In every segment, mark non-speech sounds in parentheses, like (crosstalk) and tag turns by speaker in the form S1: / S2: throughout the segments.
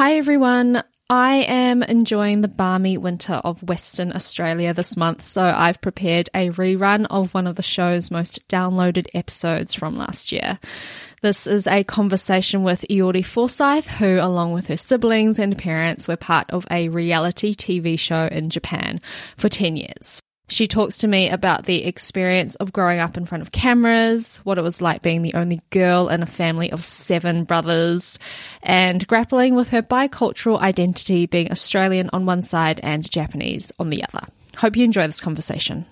S1: Hi, everyone. I am enjoying the balmy winter of Western Australia this month, so I've prepared a rerun of one of the show's most downloaded episodes from last year. This is a conversation with Iori Forsyth, who, along with her siblings and parents, were part of a reality TV show in Japan for 10 years. She talks to me about the experience of growing up in front of cameras, what it was like being the only girl in a family of seven brothers, and grappling with her bicultural identity being Australian on one side and Japanese on the other. Hope you enjoy this conversation.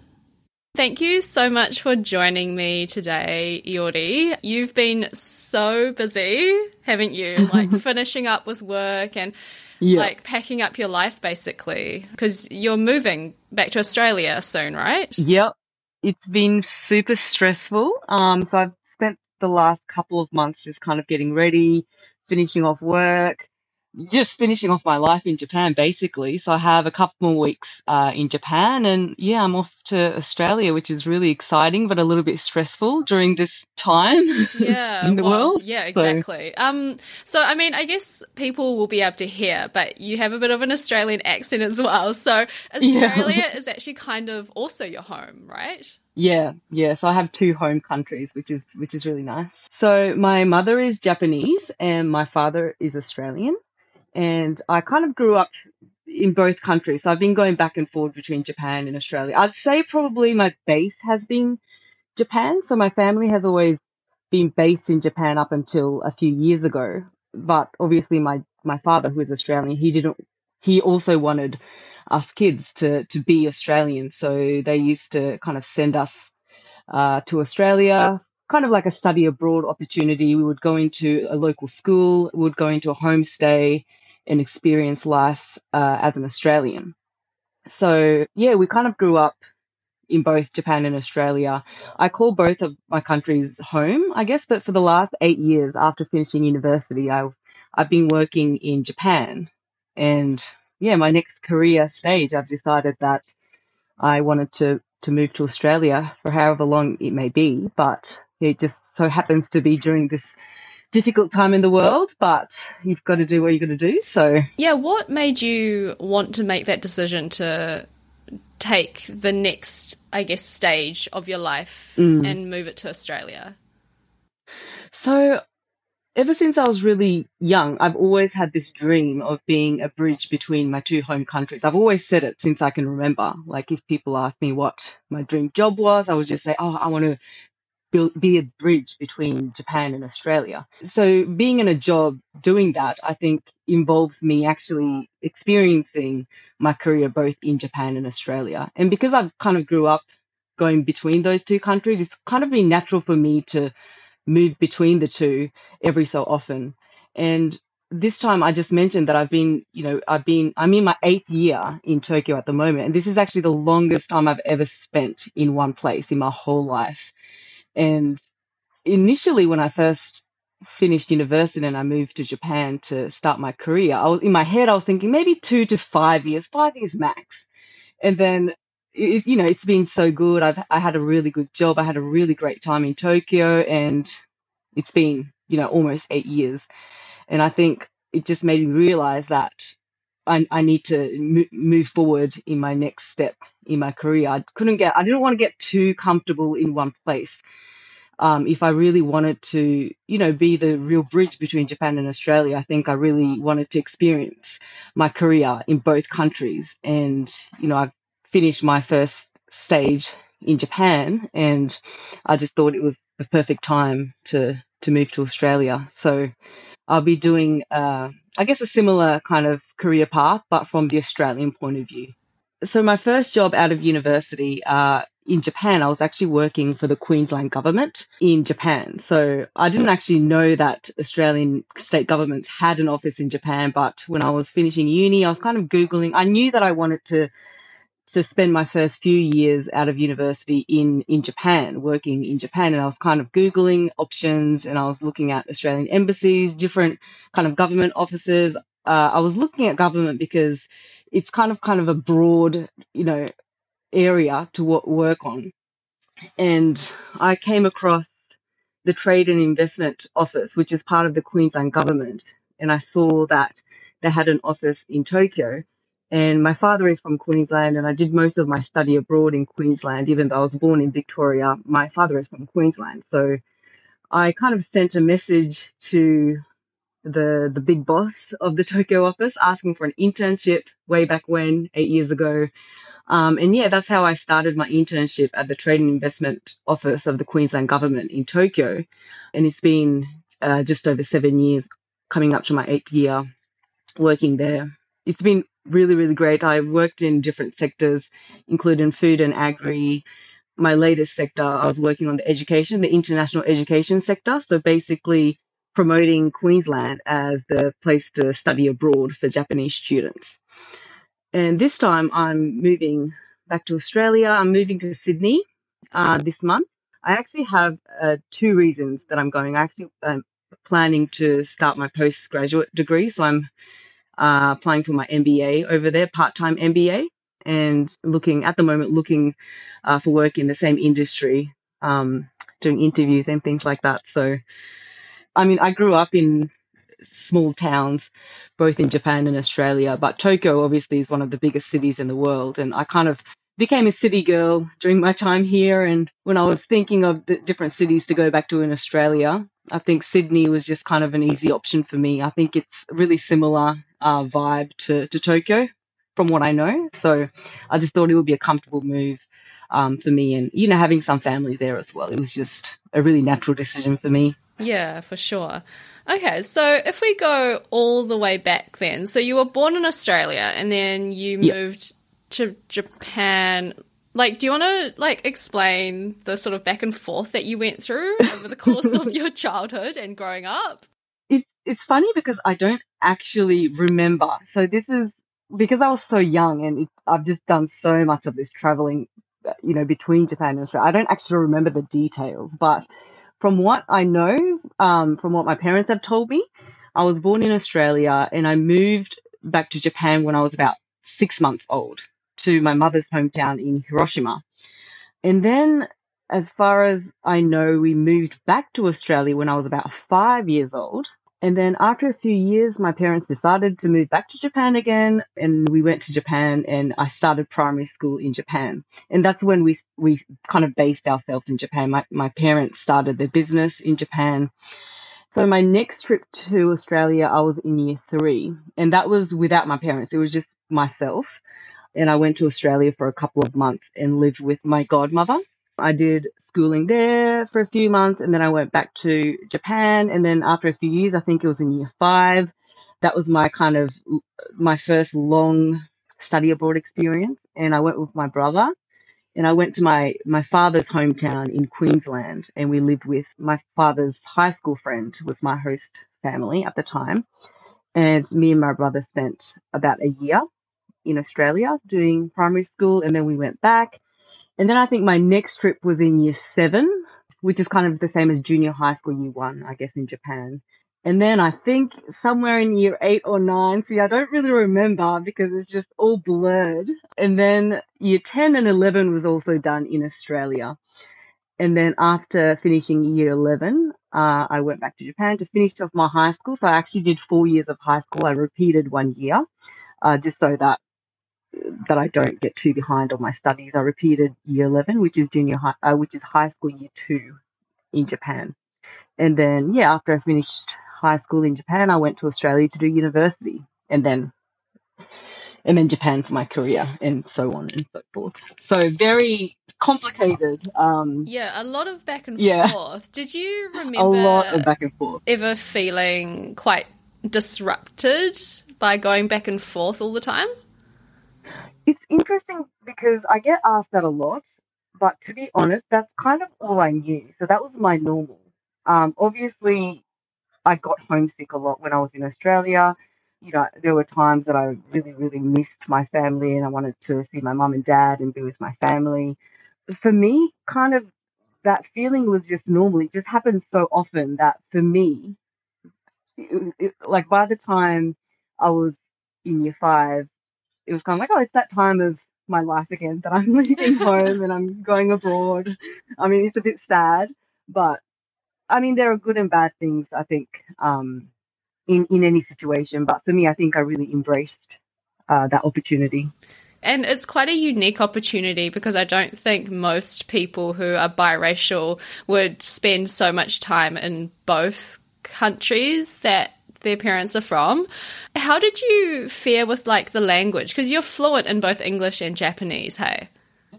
S1: Thank you so much for joining me today, Iori. You've been so busy, haven't you? (laughs) Like finishing up with work and yeah. like packing up your life basically because you're moving back to Australia soon, right?
S2: Yep. It's been super stressful. Um, so I've spent the last couple of months just kind of getting ready, finishing off work, just finishing off my life in Japan, basically. So I have a couple more weeks uh, in Japan, and yeah, I'm off to Australia, which is really exciting, but a little bit stressful during this time. (laughs)
S1: Yeah,
S2: in the
S1: well,
S2: world.
S1: Yeah, exactly. So. Um, so I mean, I guess people will be able to hear, but you have a bit of an Australian accent as well. So (laughs) Australia yeah. is actually kind of also your home, right?
S2: Yeah, yeah. So I have two home countries, which is which is really nice. So my mother is Japanese and my father is Australian and I kind of grew up in both countries. So I've been going back and forth between Japan and Australia. I'd say probably my base has been Japan. So my family has always been based in Japan up until a few years ago. But obviously my, my father, who is Australian, he didn't he also wanted us kids to to be Australian. So they used to kind of send us uh, to Australia, kind of like a study abroad opportunity. We would go into a local school, we would go into a homestay, and experience life uh, as an Australian. So, yeah, we kind of grew up in both Japan and Australia. I call both of my countries home, I guess, but for the last eight years after finishing university, I've, I've been working in Japan. And yeah, my next career stage, I've decided that I wanted to, to move to Australia for however long it may be, but it just so happens to be during this difficult time in the world, but you've got to do what you've got to do. So,
S1: yeah, what made you want to make that decision to take the next, I guess, stage of your life mm. and move it to Australia?
S2: So, ever since I was really young, I've always had this dream of being a bridge between my two home countries. I've always said it since I can remember. Like, if people ask me what my dream job was, I would just say, Oh, I want to build, be a bridge between Japan and Australia. So being in a job doing that, I think involves me actually experiencing my career both in Japan and Australia. And because I've kind of grew up going between those two countries, it's kind of been natural for me to move between the two every so often. And this time I just mentioned that I've been, you know, I've been, I'm in my eighth year in Tokyo at the moment. And this is actually the longest time I've ever spent in one place in my whole life. And initially, when I first finished university and I moved to Japan to start my career, I was in my head, I was thinking maybe two to five years, five years max. And then, it, you know, it's been so good. I've I had a really good job. I had a really great time in Tokyo, and it's been, you know, almost eight years. And I think it just made me realize that I, I need to move forward in my next step in my career. I couldn't get, I didn't want to get too comfortable in one place um, if I really wanted to, you know, be the real bridge between Japan and Australia, I think I really wanted to experience my career in both countries. And, you know, I finished my first stage in Japan and I just thought it was the perfect time to, to move to Australia. So I'll be doing, uh, I guess, a similar kind of career path, but from the Australian point of view. So my first job out of university, uh, in Japan, I was actually working for the Queensland government in Japan. So I didn't actually know that Australian state governments had an office in Japan. But when I was finishing uni, I was kind of Googling. I knew that I wanted to to spend my first few years out of university in in Japan, working in Japan, and I was kind of googling options, and I was looking at Australian embassies, different kind of government offices. Uh, I was looking at government because it's kind of kind of a broad, you know, area to work on. And I came across the Trade and Investment Office, which is part of the Queensland government. And I saw that they had an office in Tokyo. And my father is from Queensland, and I did most of my study abroad in Queensland, even though I was born in Victoria. My father is from Queensland. So I kind of sent a message to the the big boss of the (laughs) Tokyo office asking for an internship way back when, eight years ago. Um, and yeah, that's how I started my internship at the Trade and Investment Office of the Queensland Government in Tokyo. And it's been uh, just over seven years, coming up to my eighth year working there. It's been really, really great. I've worked in different sectors, including food and agri. My latest sector, I was working on the education, the international education sector. So basically, promoting Queensland as the place to study abroad for Japanese students. And this time I'm moving back to Australia. I'm moving to Sydney uh, this month. I actually have uh, two reasons that I'm going. I actually am planning to start my postgraduate degree. So I'm uh, applying for my MBA over there, part time MBA, and looking at the moment, looking uh, for work in the same industry, um, doing interviews and things like that. So, I mean, I grew up in small towns both in Japan and Australia. But Tokyo obviously is one of the biggest cities in the world. And I kind of became a city girl during my time here. And when I was thinking of the different cities to go back to in Australia, I think Sydney was just kind of an easy option for me. I think it's really similar uh, vibe to, to Tokyo from what I know. So I just thought it would be a comfortable move um, for me. And, you know, having some family there as well. It was just a really natural decision for me.
S1: Yeah, for sure. Okay, so if we go all the way back then, so you were born in Australia and then you
S2: Yep.
S1: moved to Japan. Like, do you want to like explain the sort of back and forth that you went through (laughs) over the course of your childhood and growing up?
S2: It's it's funny because I don't actually remember. So this is because I was so young and it, I've just done so much of this traveling, uh, you know, between Japan and Australia. I don't actually remember the details, but from what I know, um, from what my parents have told me, I was born in Australia and I moved back to Japan when I was about six months old to my mother's hometown in Hiroshima. And then, as far as I know, we moved back to Australia when I was about five years old. And then after a few years, my parents decided to move back to Japan again, and we went to Japan, and I started primary school in Japan. And that's when we we kind of based ourselves in Japan. My my parents started their business in Japan. So my next trip to Australia, I was in year three, and that was without my parents. It was just myself, and I went to Australia for a couple of months and lived with my godmother. I did schooling there for a few months and then I went back to Japan. And then after a few years, I think it was in year five, that was my kind of my first long study abroad experience. And I went with my brother and I went to my, my father's hometown in Queensland and we lived with my father's high school friend was my host family at the time. And me and my brother spent about a year in Australia doing primary school and then we went back and then I think my next trip was in year seven, which is kind of the same as junior high school year one, I guess, in Japan. And then I think somewhere in year eight or nine, see, I don't really remember because it's just all blurred. And then year 10 and 11 was also done in Australia. And then after finishing year 11, uh, I went back to Japan to finish off my high school. So I actually did four years of high school. I repeated one year uh, just so that that I don't get too behind on my studies. I repeated year 11, which is junior high, uh, which is high school year two in Japan. And then, yeah, after I finished high school in Japan, I went to Australia to do university and then, and then Japan for my career and so on and so forth. So very complicated. Um,
S1: Yeah, a lot of back and
S2: Yeah.
S1: forth. Did you remember (laughs)
S2: a lot of back and forth.
S1: ever feeling quite disrupted by going back and forth all the time?
S2: It's interesting because I get asked that a lot, but to be honest, that's kind of all I knew. So that was my normal. Um, obviously, I got homesick a lot when I was in Australia. You know, there were times that I really, really missed my family and I wanted to see my mum and dad and be with my family. For me, kind of that feeling was just normal. It just happened so often that for me, it, it, like by the time I was in year five, it was kind of like, oh, it's that time of my life again that I'm (laughs) leaving home and I'm going abroad. I mean, it's a bit sad, but I mean, there are good and bad things, I think, um, in, in any situation. But for me, I think I really embraced uh, that opportunity.
S1: And it's quite a unique opportunity because I don't think most people who are biracial would spend so much time in both countries that their parents are from. How did you fare with like the language? Because you're fluent in both English and Japanese, hey?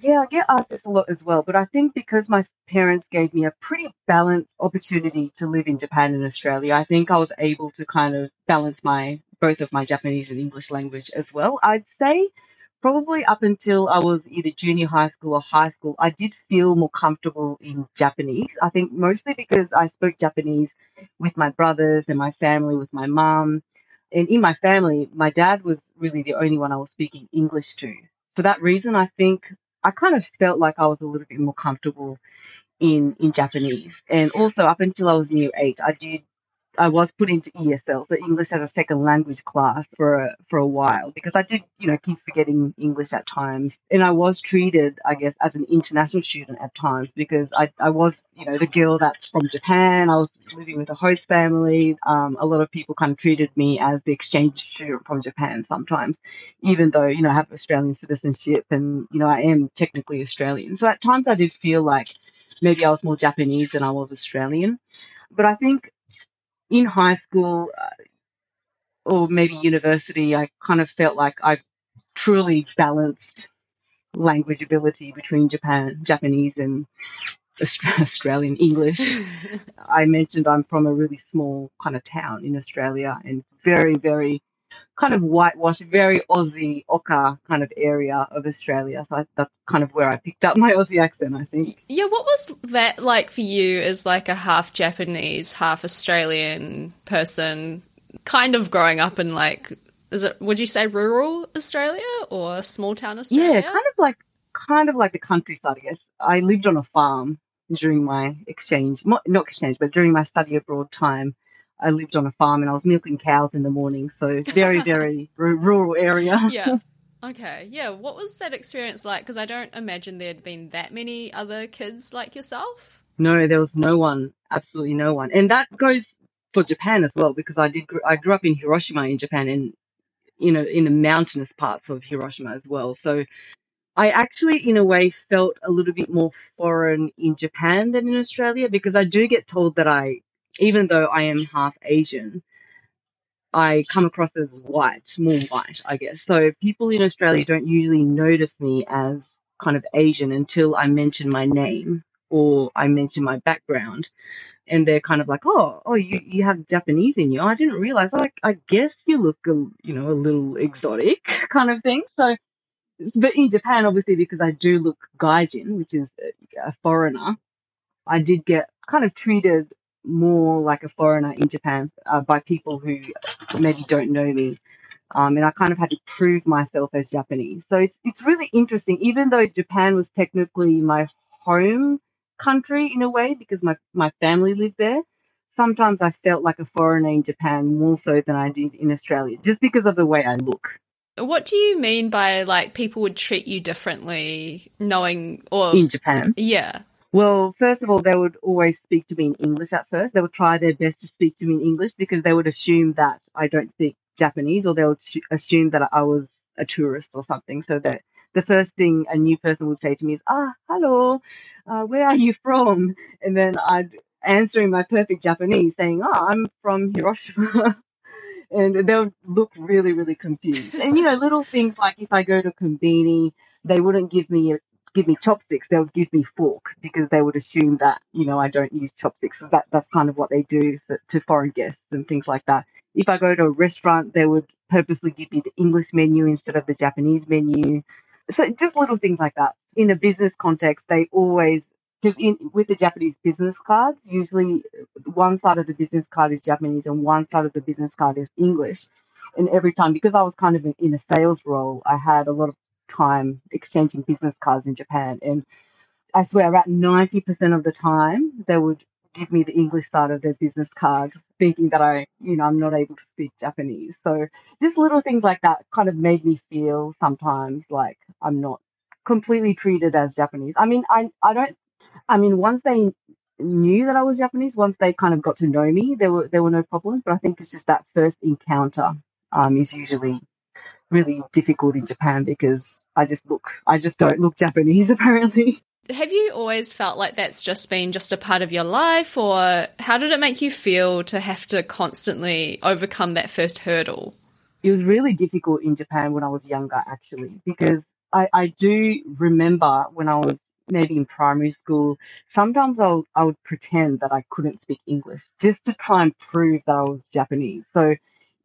S2: Yeah, I get asked this a lot as well, but I think because my parents gave me a pretty balanced opportunity to live in Japan and Australia, I think I was able to kind of balance my both of my Japanese and English language as well. I'd say probably up until I was either junior high school or high school, I did feel more comfortable in Japanese. I think mostly because I spoke Japanese with my brothers and my family, with my mum. And in my family, my dad was really the only one I was speaking English to. For that reason, I think I kind of felt like I was a little bit more comfortable in in Japanese. And also up until I was year eight, I did I was put into ESL, so English as a second language class for a, for a while because I did, you know, keep forgetting English at times, and I was treated, I guess, as an international student at times because I, I was, you know, the girl that's from Japan. I was living with a host family. Um, a lot of people kind of treated me as the exchange student from Japan sometimes, even though you know I have Australian citizenship and you know I am technically Australian. So at times I did feel like maybe I was more Japanese than I was Australian. But I think in high school uh, or maybe university, I kind of felt like I truly balanced language ability between Japan, Japanese, and (laughs) Australian English. (laughs) I mentioned I'm from a really small kind of town in Australia and very, very kind of whitewashed, very Aussie ocker kind of area of Australia. So that's kind of where I picked up my Aussie accent, I think.
S1: Yeah, what was that like for you as like a half Japanese, half Australian person, kind of growing up in like, is it, would you say rural Australia or small town Australia?
S2: Yeah, kind of like, kind of like the countryside, I guess. I lived on a farm during my exchange, not exchange, but during my study abroad time. I lived on a farm and I was milking cows in the morning. So very, (laughs) very r- rural area.
S1: Yeah. (laughs) Okay. Yeah. What was that experience like? Because I don't imagine there'd been that many other kids like yourself.
S2: No, there was no one. Absolutely no one. And that goes for Japan as well because I did. I grew up in Hiroshima in Japan and you know in the mountainous parts of Hiroshima as well. So I actually, in a way, felt a little bit more foreign in Japan than in Australia because I do get told that I even though I am half Asian, I come across as white, more white, I guess. So people in Australia don't usually notice me as kind of Asian until I mention my name or I mention my background. And they're kind of like, oh, oh, you, you have Japanese in you. I didn't realize. Like, I guess you look, a, you know, a little exotic, (laughs) kind of thing. So, but in Japan, obviously, because I do look gaijin, which is a foreigner, I did get kind of treated more like a foreigner in Japan uh, by people who maybe don't know me. Um, and I kind of had to prove myself as Japanese. So it's, it's really interesting, even though Japan was technically my home country in a way because my, my family lived there. Sometimes I felt like a foreigner in Japan more so than I did in Australia, just because of the way I look.
S1: What do you mean by like people would treat you differently, knowing or
S2: in Japan?
S1: Yeah.
S2: Well, first of all, they would always speak to me in English at first. They would try their best to speak to me in English because they would assume that I don't speak Japanese or they would assume that I was a tourist or something. So that the first thing a new person would say to me is, ah, hello, uh, where are you from? And then I'd answer in my perfect Japanese saying, oh, I'm from Hiroshima. (laughs) and they would look really, really confused. And, you know, little things like if I go to Konbini, they wouldn't give me a give me chopsticks, they would give me fork because they would assume that you know I don't use chopsticks. So that that's kind of what they do for, to foreign guests and things like that. If I go to a restaurant, they would purposely give me the English menu instead of the Japanese menu. So just little things like that. In a business context, they always because with the Japanese business cards, usually one side of the business card is Japanese and one side of the business card is English. And every time, because I was kind of in a sales role, I had a lot of time exchanging business cards in Japan. And I swear, about 90% of the time, they would give me the English side of their business card, thinking that I, you know, I'm not able to speak Japanese. So just little things like that kind of made me feel sometimes like I'm not completely treated as Japanese. I mean, I, I don't, I mean, once they knew that I was Japanese. Once they kind of got to know me, there were there were no problems. But I think it's just that first encounter um, is usually really difficult in Japan because I just look I just don't look Japanese (laughs) apparently.
S1: Have you always felt like that's just been just a part of your life, or how did it make you feel to have to constantly overcome that first hurdle?
S2: It was really difficult in Japan when I was younger, actually, because I, I do remember when I was maybe in primary school, sometimes I would, I would pretend that I couldn't speak English just to try and prove that I was Japanese. So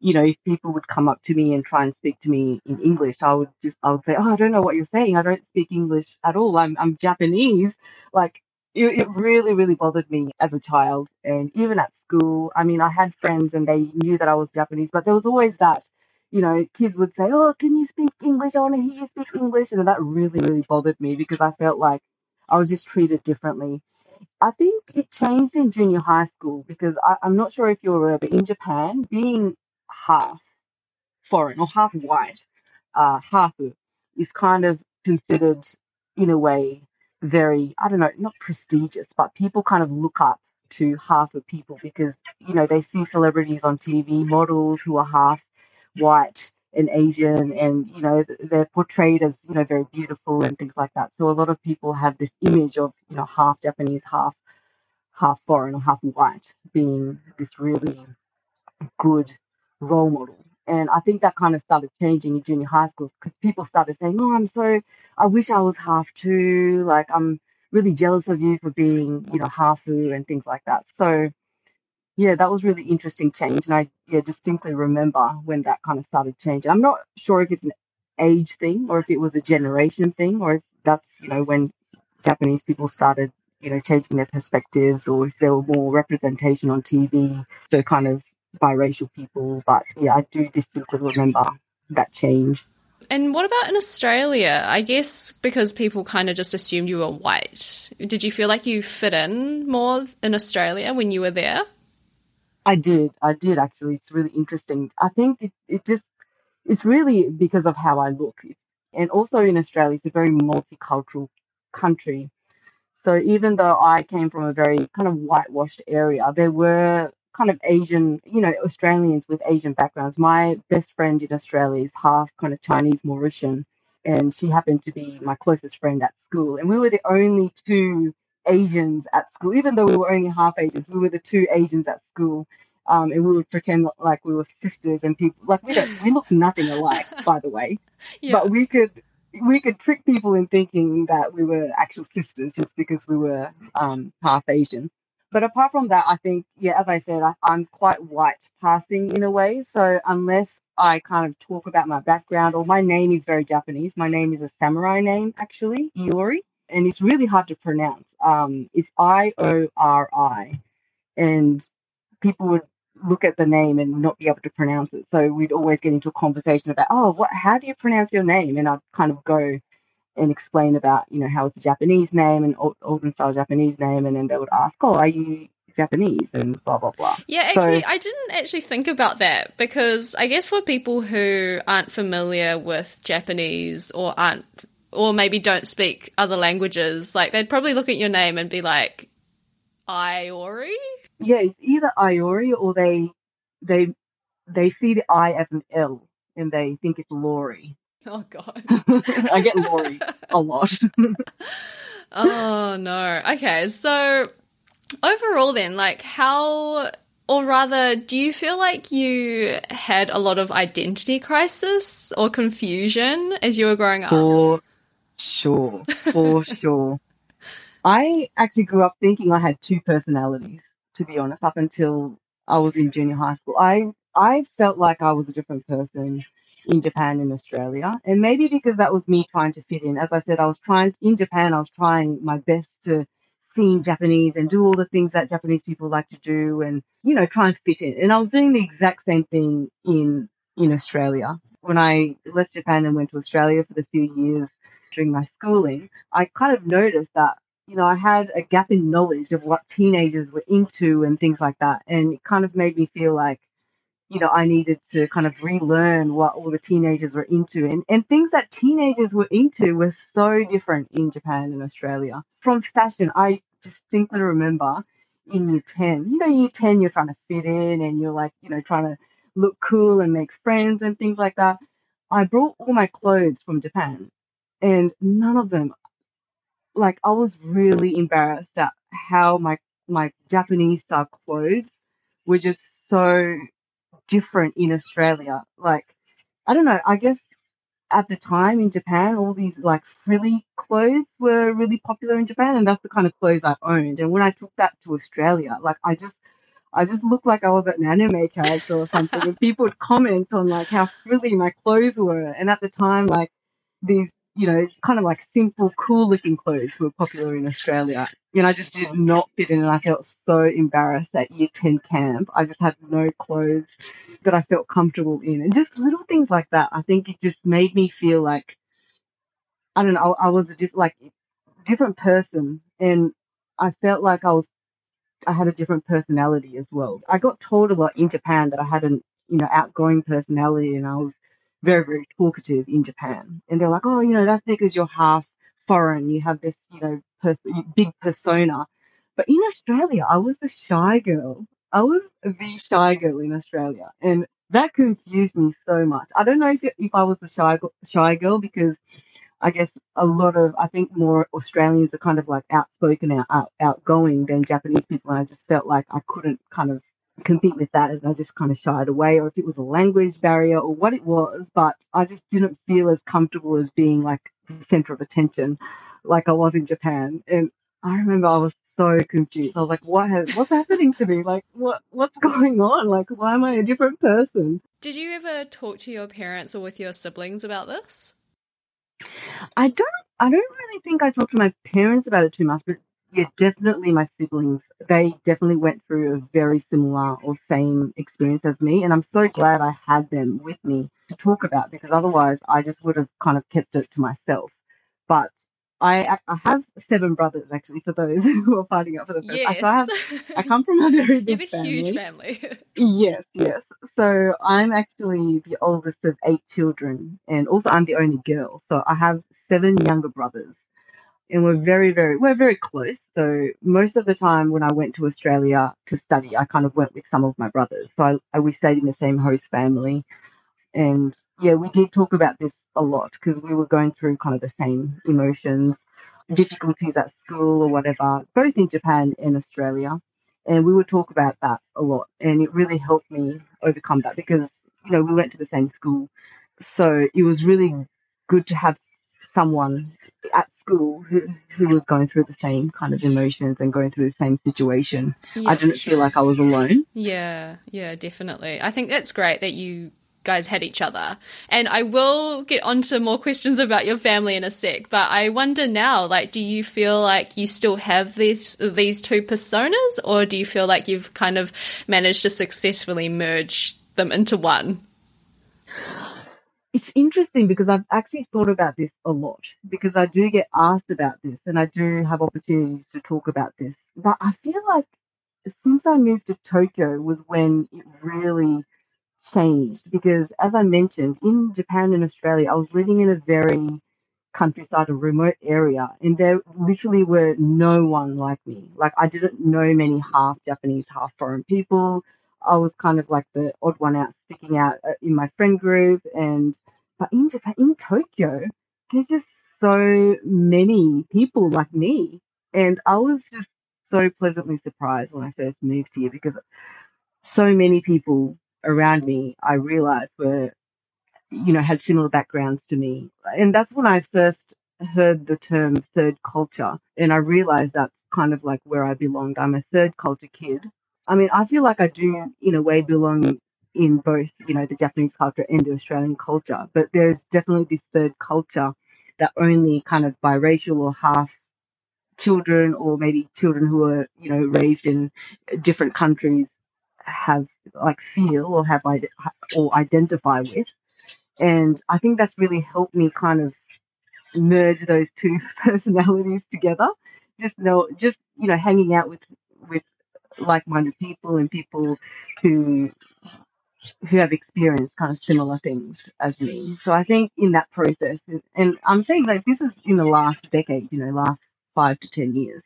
S2: you know, if people would come up to me and try and speak to me in English, I would just, I would say, oh, I don't know what you're saying. I don't speak English at all. I'm, I'm Japanese. Like, it, it really, really bothered me as a child. And even at school, I mean, I had friends and they knew that I was Japanese, but there was always that, you know, kids would say, oh, can you speak English? I want to hear you speak English. And that really, really bothered me because I felt like I was just treated differently. I think it changed in junior high school because I, I'm not sure if you're aware, but in Japan, being half foreign or half white, uh, is kind of considered, in a way, very, I don't know, not prestigious, but people kind of look up to half of people because, you know, they see celebrities on TV, models who are half white and Asian, and, you know, they're portrayed as, you know, very beautiful and things like that. So a lot of people have this image of, you know, half Japanese, half half foreign or half white being this really good role model. And I think that kind of started changing in junior high school because people started saying, "Oh, I'm so, I wish I was half too. Like I'm really jealous of you for being, you know, hafu and things like that." So, yeah, that was really interesting change, and I yeah distinctly remember when that kind of started changing. I'm not sure if it's an age thing or if it was a generation thing or if that's you know when Japanese people started you know changing their perspectives or if there were more representation on TV, so kind of biracial people. But yeah, I do distinctly remember that change.
S1: And what about in Australia? I guess because people kind of just assumed you were white. Did you feel like you fit in more in Australia when you were there?
S2: I did. I did actually. It's really interesting. I think it, it just, it's really because of how I look. And also in Australia, it's a very multicultural country. So even though I came from a very kind of whitewashed area, there were kind of Asian, you know, Australians with Asian backgrounds. My best friend in Australia is half kind of Chinese Mauritian, and she happened to be my closest friend at school. And we were the only two Asians at school, even though we were only half Asians. We were the two Asians at school, um, and we would pretend like we were sisters and people. Like we don't, we look nothing alike, (laughs) by the way, yeah. but we could we could trick people in thinking that we were actual sisters just because we were um, half Asian. But apart from that, I think, yeah, as I said, I, I'm quite white passing in a way. So unless I kind of talk about my background, or my name is very Japanese, my name is a samurai name actually, Iori, and it's really hard to pronounce. Um, it's I O R I, and people would look at the name and not be able to pronounce it. So we'd always get into a conversation about, oh, what? How do you pronounce your name? And I'd kind of go and explain about, you know, how it's a Japanese name and olden style Japanese name, and then they would ask, "Oh, are you Japanese?" and blah blah blah.
S1: Yeah, actually, so, I didn't actually think about that because I guess for people who aren't familiar with Japanese or aren't or maybe don't speak other languages, like they'd probably look at your name and be like, "Iori."
S2: Yeah, it's either Iori or they they they see the I as an L and they think it's Lori. (laughs)
S1: Oh God. (laughs)
S2: I get Lori a lot. (laughs)
S1: oh no. Okay, so overall then, like how or rather, do you feel like you had a lot of identity crisis or confusion as you were growing up?
S2: For sure. For sure. I actually grew up thinking I had two personalities, to be honest, up until I was in junior high school. I I felt like I was a different person in Japan and Australia. And maybe because that was me trying to fit in. As I said, I was trying in Japan, I was trying my best to seem Japanese and do all the things that Japanese people like to do and, you know, try and fit in. And I was doing the exact same thing in in Australia. When I left Japan and went to Australia for the few years during my schooling, I kind of noticed that you know, I had a gap in knowledge of what teenagers were into and things like that. And it kind of made me feel like you know, I needed to kind of relearn what all the teenagers were into. And, and things that teenagers were into were so different in Japan and Australia. From fashion, I distinctly remember in year 10, you know, year 10, you're trying to fit in and you're like, you know, trying to look cool and make friends and things like that. I brought all my clothes from Japan and none of them, like, I was really embarrassed at how my, my Japanese style clothes were just so different in Australia. Like, I don't know, I guess at the time in Japan, all these like frilly clothes were really popular in Japan, and that's the kind of clothes I owned. And when I took that to Australia, like I just, I just looked like I was an anime character or something, and people would comment on like how frilly my clothes were. And at the time, like these, you know, kind of like simple, cool looking clothes were popular in Australia. And I just did not fit in, and I felt so embarrassed at year 10 camp. I just had no clothes that I felt comfortable in. And just little things like that, I think it just made me feel like, I don't know, I, I was a diff- like different person. And I felt like I was, I had a different personality as well. I got told a lot in Japan that I had an, you know, outgoing personality and I was very, very talkative in Japan. And they're like, oh, you know, that's because you're half foreign. You have this, you know, pers- big persona. But in Australia, I was a shy girl. I was the shy girl in Australia, and that confused me so much. I don't know if if I was a shy shy girl because I guess a lot of I think more Australians are kind of like outspoken, out, out outgoing than Japanese people, and I just felt like I couldn't kind of compete with that, and I just kind of shied away, or if it was a language barrier or what it was, but I just didn't feel as comfortable as being like the center of attention, like I was in Japan, and I remember I was so confused. I was like, what has, what's happening to me? Like, what, what's going on? Like, why am I a different person?
S1: Did you ever talk to your parents or with your siblings about this?
S2: I don't, I don't really think I talked to my parents about it too much, but yeah, definitely my siblings. They definitely went through a very similar or same experience as me, and I'm so glad I had them with me to talk about because otherwise I just would have kind of kept it to myself. But I I have seven brothers actually for those (laughs) who are fighting up for the first.
S1: Yes.
S2: I have I come from a very big (laughs)
S1: you have a huge
S2: family. (laughs) Yes, yes. So I'm actually the oldest of eight children, and also I'm the only girl. So I have seven younger brothers, and we're very, very, we're very close. So most of the time when I went to Australia to study, I kind of went with some of my brothers. So I, I we stayed in the same host family, and yeah, we did talk about this a lot because we were going through kind of the same emotions, difficulties at school or whatever, both in Japan and Australia. And we would talk about that a lot. And it really helped me overcome that because, you know, we went to the same school. So it was really mm. good to have someone at school who, who was going through the same kind of emotions and going through the same situation.
S1: Yeah,
S2: I didn't
S1: sure.
S2: feel like I was alone.
S1: Yeah, yeah, definitely. I think that's great that you guys had each other. And I will get onto more questions about your family in a sec, but I wonder now, like, do you feel like you still have these these two personas, or do you feel like you've kind of managed to successfully merge them into one?
S2: It's interesting because I've actually thought about this a lot because I do get asked about this and I do have opportunities to talk about this. But I feel like since I moved to Tokyo was when it really changed because as I mentioned, in Japan and Australia, I was living in a very countryside, a remote area, and there literally were no one like me. Like I didn't know many half Japanese, half foreign people. I was kind of like the odd one out, sticking out uh, in my friend group. And but in Japan, in Tokyo, there's just so many people like me, and I was just so pleasantly surprised when I first moved here because so many people around me I realized were, you know, had similar backgrounds to me. And that's when I first heard the term third culture. And I realized that's kind of like where I belonged. I'm a third culture kid. I mean, I feel like I do, in a way, belong in both, you know, the Japanese culture and the Australian culture. But there's definitely this third culture that only kind of biracial or half children or maybe children who are, you know, raised in different countries have like feel or have or identify with. And I think that's really helped me kind of merge those two (laughs) personalities together. Just know, just you know, hanging out with with like-minded people and people who who have experienced kind of similar things as me. So I think in that process, and I'm saying like this is in the last decade, you know, last five to ten years.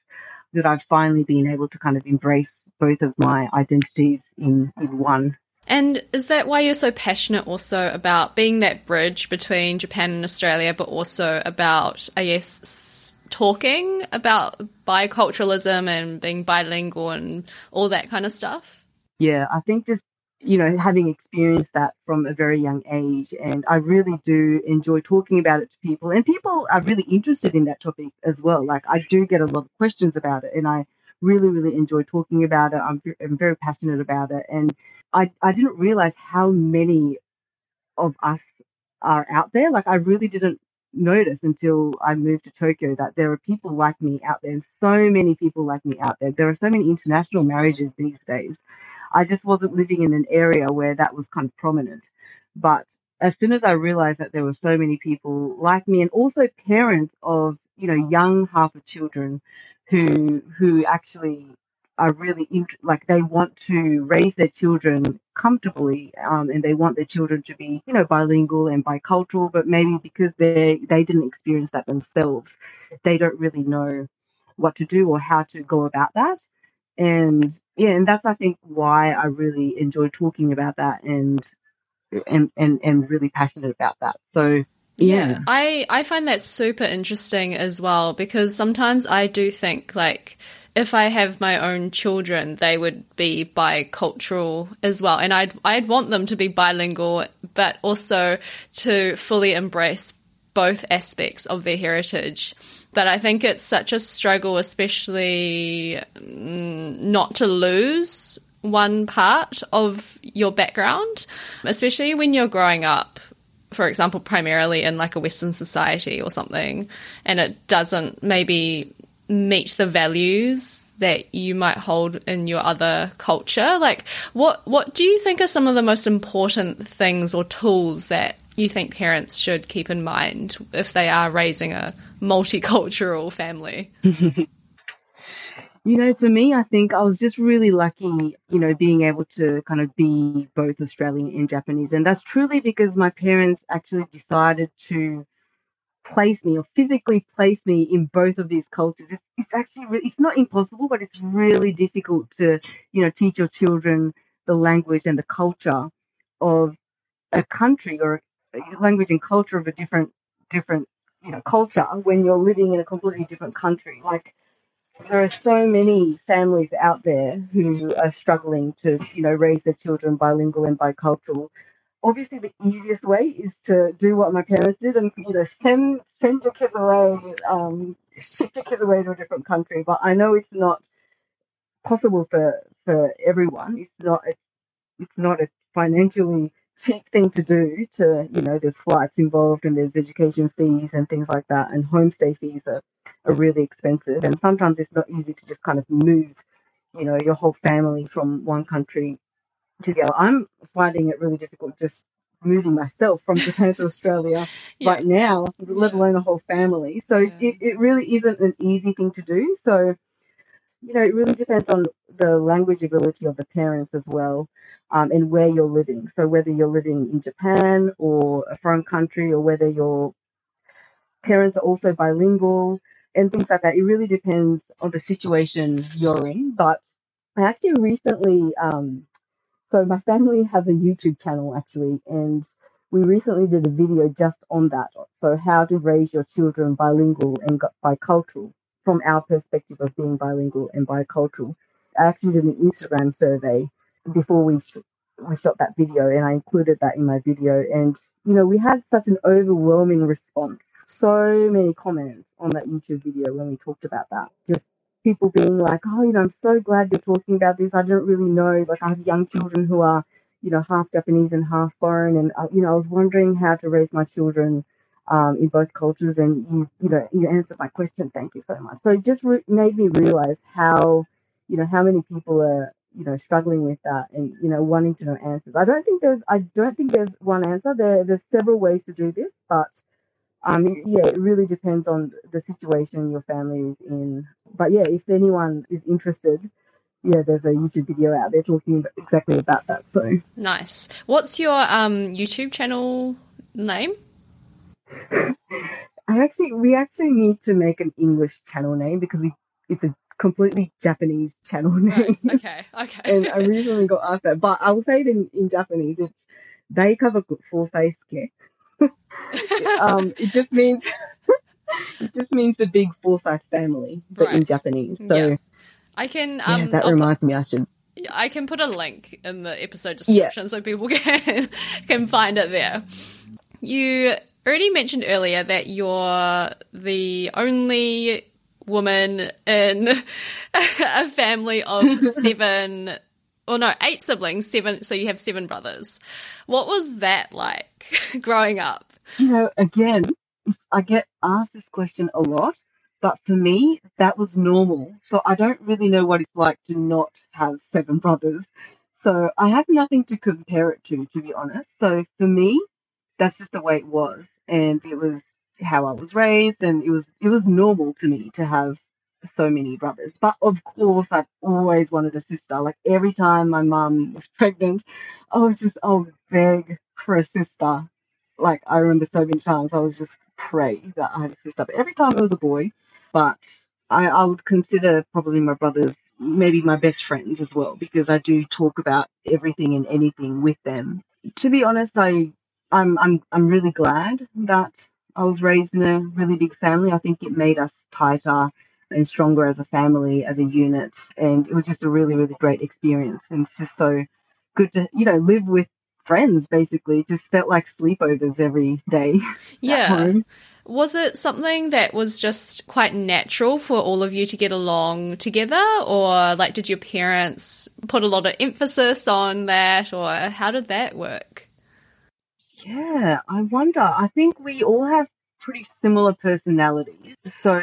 S2: that I've finally been able to kind of embrace both of my identities in, in one.
S1: And is that why you're so passionate also about being that bridge between Japan and Australia, but also about, I guess, talking about biculturalism and being bilingual and all that kind of stuff?
S2: Yeah, I think just, you know, having experienced that from a very young age, and I really do enjoy talking about it to people, and people are really interested in that topic as well. Like, I do get a lot of questions about it, and I really, really enjoy talking about it. I'm, I'm very passionate about it. And I, I didn't realize how many of us are out there. Like, I really didn't notice until I moved to Tokyo that there are people like me out there, so many people like me out there. There are so many international marriages these days. I just wasn't living in an area where that was kind of prominent. But as soon as I realized that there were so many people like me, and also parents of you know young hafu children who who actually are really int- like they want to raise their children comfortably um, and they want their children to be you know bilingual and bicultural but maybe because they they didn't experience that themselves they don't really know what to do or how to go about that and yeah and that's i think why i really enjoy talking about that and and and, and really passionate about that so yeah. yeah.
S1: I, I find that super interesting as well because sometimes I do think like if I have my own children, they would be bicultural as well. And I'd, I'd want them to be bilingual, but also to fully embrace both aspects of their heritage. But I think it's such a struggle, especially mm, not to lose one part of your background, especially when you're growing up for example, primarily in like a Western society or something, and it doesn't maybe meet the values that you might hold in your other culture. Like, what what do you think are some of the most important things or tools that you think parents should keep in mind if they are raising a multicultural family? (laughs)
S2: You know, for me, I think I was just really lucky, you know, being able to kind of be both Australian and Japanese. And that's truly because my parents actually decided to place me or physically place me in both of these cultures. It's, it's actually, it's not impossible, but it's really difficult to, you know, teach your children the language and the culture of a country or language and culture of a different, different, you know, culture when you're living in a completely different country. Like, there are so many families out there who are struggling to, you know, raise their children bilingual and bicultural. Obviously, the easiest way is to do what my parents did and, you know, send send your kids away, um, ship your kids away to a different country. But I know it's not possible for for everyone. It's not it's, it's not a financially cheap thing to do. To you know, there's flights involved and there's education fees and things like that, and homestay fees are are really expensive. And sometimes it's not easy to just kind of move, you know, your whole family from one country to the other. I'm finding it really difficult just moving myself from Japan to Australia (laughs) yeah. right now, let alone a whole family. So yeah. it, it really isn't an easy thing to do. So, you know, it really depends on the language ability of the parents as well. Um, and where you're living. So whether you're living in Japan or a foreign country, or whether your parents are also bilingual, and things like that. It really depends on the situation you're in. But I actually recently, um, so my family has a YouTube channel actually, and we recently did a video just on that. So how to raise your children bilingual and bicultural from our perspective of being bilingual and bicultural. I actually did an Instagram survey before we sh- we shot that video, and I included that in my video. And you know, we had such an overwhelming response so many comments on that YouTube video when we talked about that. Just people being like, oh, you know, I'm so glad you're talking about this. I didn't really know. Like, I have young children who are, you know, half Japanese and half foreign. And, uh, you know, I was wondering how to raise my children um, in both cultures. And you, you know, you answered my question. Thank you so much. So it just re- made me realize how, you know, how many people are, you know, struggling with that and, you know, wanting to know answers. I don't think there's, I don't think there's one answer. There, there's several ways to do this, but um, yeah, it really depends on the situation your family is in. But yeah, if anyone is interested, yeah, there's a YouTube video out there talking exactly about that. So
S1: nice. What's your um, YouTube channel name?
S2: I actually, we actually need to make an English channel name because we it's a completely Japanese channel name.
S1: Right. Okay. Okay. (laughs)
S2: and I recently got asked that, but I will say it in, in Japanese. It's Forsyth. (laughs) um, it just means (laughs) it just means the big Forsyth family, but right. in Japanese. So
S1: yeah. I can. Um,
S2: yeah, that I'll reminds put, me. I should.
S1: I can put a link in the episode description yeah. so people can can find it there. You already mentioned earlier that you're the only woman in (laughs) a family of (laughs) seven or no, eight siblings, seven so you have seven brothers. What was that like (laughs) growing up?
S2: You know, again, I get asked this question a lot, but for me, that was normal. So I don't really know what it's like to not have seven brothers. So I have nothing to compare it to, to be honest. So for me, that's just the way it was. And it was how I was raised and it was it was normal to me to have so many brothers. But of course I've always wanted a sister. Like every time my mum was (laughs) pregnant, I was just I would beg for a sister. Like I remember so many times I was just pray that I had a sister. But every time it was a boy. But I, I would consider probably my brothers maybe my best friends as well because I do talk about everything and anything with them. To be honest, I I'm I'm I'm really glad that I was raised in a really big family. I think it made us tighter and stronger as a family, as a unit, and it was just a really really great experience. And it's just so good to you know live with friends. Basically, it just felt like sleepovers every day. (laughs)
S1: Yeah. Was it something that was just quite natural for all of you to get along together, or like did your parents put a lot of emphasis on that, or how did that work?
S2: Yeah, I wonder. I think we all have pretty similar personalities. So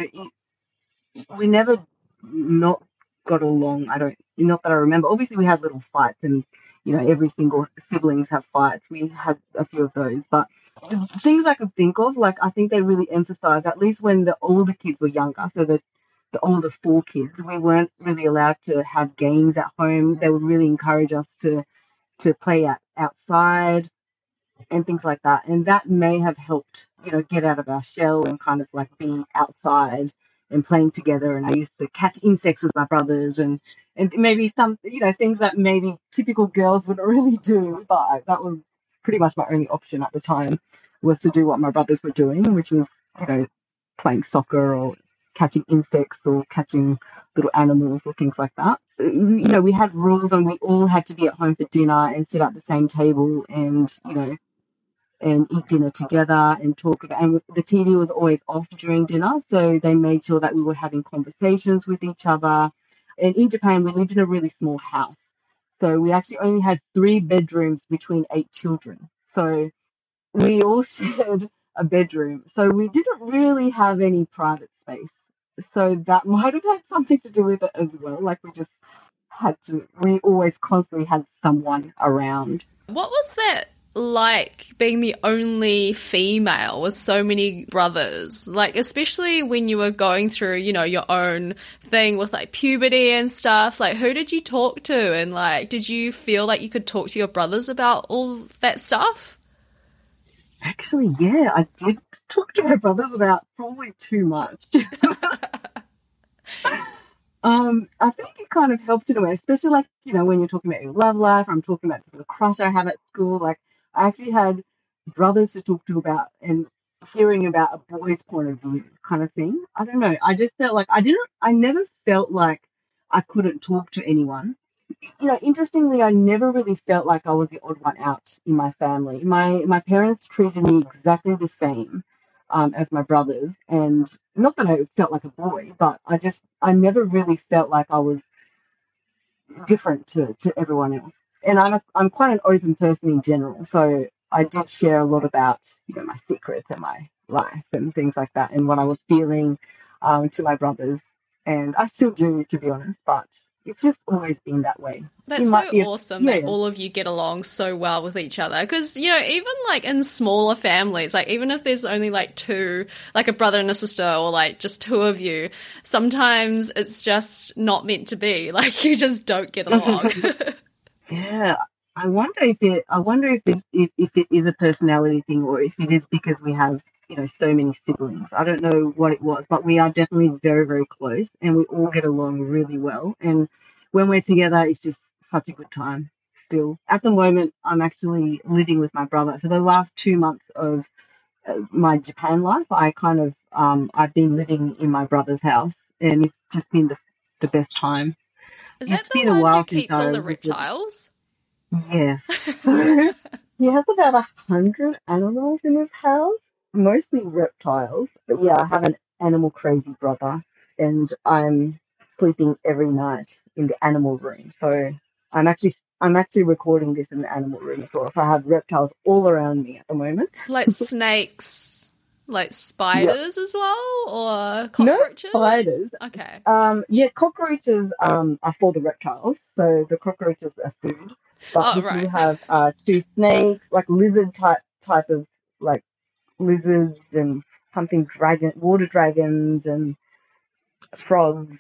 S2: we never not got along. I don't, not that I remember. Obviously, we had little fights, and you know, every single siblings have fights. We had a few of those, but things I could think of, like I think they really emphasized, at least when the older kids were younger, so the the older four kids, we weren't really allowed to have games at home. They would really encourage us to to play out, outside and things like that. And that may have helped, you know, get out of our shell and kind of like being outside and playing together. And I used to catch insects with my brothers and, and maybe some, you know, things that maybe typical girls wouldn't (laughs) really do. But that was pretty much my only option at the time was to do what my brothers were doing, which was, you know, playing soccer or catching insects or catching little animals or things like that. Uh, you know, we had rules and we all had to be at home for dinner and sit at the same table and, you know, and eat dinner together and talk about and the TV was always off during dinner so they made sure that we were having conversations with each other. And in Japan we lived in a really small house so we actually only had three bedrooms between eight children. So we all (laughs) shared a bedroom so we didn't really have any private space. So that might have had something to do with it as well like we just had to we always constantly had someone around.
S1: What was that like being the only female with so many brothers. Like especially when you were going through you know your own thing with like puberty and stuff. Like who did you talk to? And like did you feel like you could talk to your brothers about all that stuff?
S2: Actually yeah i did talk to my brothers about probably too much. (laughs) Um, I think it kind of helped in a way, especially like, you know, when you're talking about your love life, I'm talking about the crush I have at school. Like, I actually had brothers to talk to about and hearing about a boy's point of view kind of thing. I don't know. I just felt like I didn't, I never felt like I couldn't talk to anyone. You know, interestingly, I never really felt like I was the odd one out in my family. My my parents treated me exactly the same um, as my brothers, and not that I felt like a boy, but I just I never really felt like I was different to, to everyone else and I'm a, I'm quite an open person in general, so I did share a lot about you know my secrets and my life and things like that, and what I was feeling um, to my brothers, and I still do, to be honest. But it's just always been that way.
S1: That's so awesome yeah. that all of you get along so well with each other. Because, you know, even like in smaller families, like even if there's only like two, like a brother and a sister, or like just two of you, sometimes it's just not meant to be. (laughs) Like you just don't get along. (laughs)
S2: Yeah, I wonder if it. I wonder if it if, if it is a personality thing or if it is because we have you know, so many siblings. I don't know what it was, but we are definitely very, very close and we all get along really well. And when we're together, it's just such a good time still. At the moment, I'm actually living with my brother. For the last two months of uh, my Japan life, I kind of, um, I've been living in my brother's house and it's just been the, the best time.
S1: Is that the one who keeps all the reptiles?
S2: Yeah. (laughs) he has about a hundred animals in his house, mostly reptiles. But yeah, I have an animal crazy brother, and I'm sleeping every night in the animal room. So I'm actually I'm actually recording this in the animal room as well. So I have reptiles all around me at the moment.
S1: Like (laughs) snakes, like spiders as well, or cockroaches?
S2: No spiders.
S1: Okay.
S2: Um, yeah, cockroaches um, are for the reptiles, so the cockroaches are food. But
S1: Oh,
S2: we do
S1: right.
S2: have uh, two snakes, like lizard type type of like lizards and something dragon, water dragons and frogs